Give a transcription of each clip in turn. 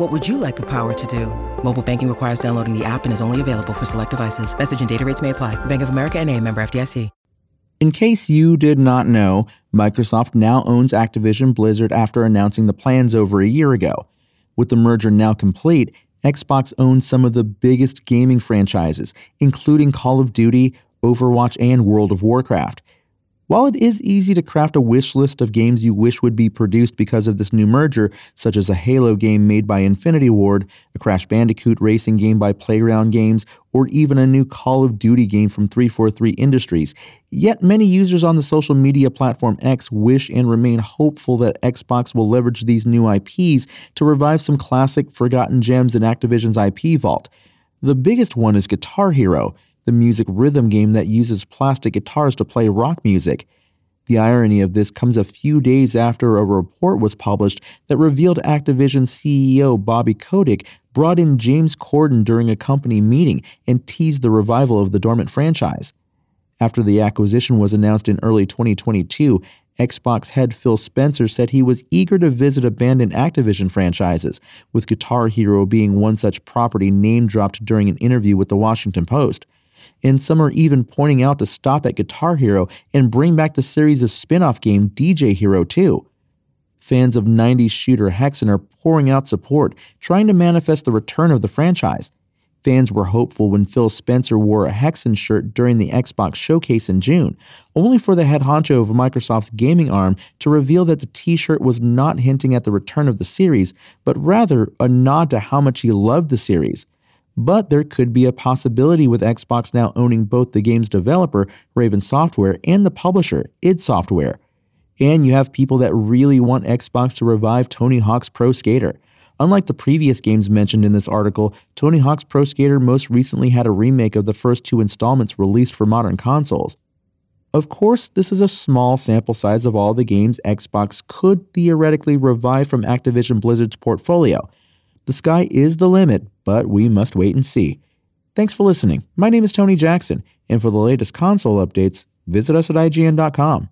What would you like the power to do? Mobile banking requires downloading the app and is only available for select devices. Message and data rates may apply. Bank of America and a member FDIC. In case you did not know, Microsoft now owns Activision Blizzard after announcing the plans over a year ago. With the merger now complete, Xbox owns some of the biggest gaming franchises, including Call of Duty, Overwatch, and World of Warcraft. While it is easy to craft a wish list of games you wish would be produced because of this new merger, such as a Halo game made by Infinity Ward, a Crash Bandicoot racing game by Playground Games, or even a new Call of Duty game from 343 Industries, yet many users on the social media platform X wish and remain hopeful that Xbox will leverage these new IPs to revive some classic forgotten gems in Activision's IP vault. The biggest one is Guitar Hero the music rhythm game that uses plastic guitars to play rock music. The irony of this comes a few days after a report was published that revealed Activision CEO Bobby Kotick brought in James Corden during a company meeting and teased the revival of the dormant franchise. After the acquisition was announced in early 2022, Xbox head Phil Spencer said he was eager to visit abandoned Activision franchises, with Guitar Hero being one such property name dropped during an interview with the Washington Post and some are even pointing out to stop at Guitar Hero and bring back the series' spin off game DJ Hero 2. Fans of 90s shooter Hexen are pouring out support, trying to manifest the return of the franchise. Fans were hopeful when Phil Spencer wore a Hexen shirt during the Xbox showcase in June, only for the head honcho of Microsoft's gaming arm to reveal that the t shirt was not hinting at the return of the series, but rather a nod to how much he loved the series. But there could be a possibility with Xbox now owning both the game's developer, Raven Software, and the publisher, id Software. And you have people that really want Xbox to revive Tony Hawk's Pro Skater. Unlike the previous games mentioned in this article, Tony Hawk's Pro Skater most recently had a remake of the first two installments released for modern consoles. Of course, this is a small sample size of all the games Xbox could theoretically revive from Activision Blizzard's portfolio. The sky is the limit, but we must wait and see. Thanks for listening. My name is Tony Jackson, and for the latest console updates, visit us at IGN.com.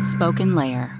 Spoken Layer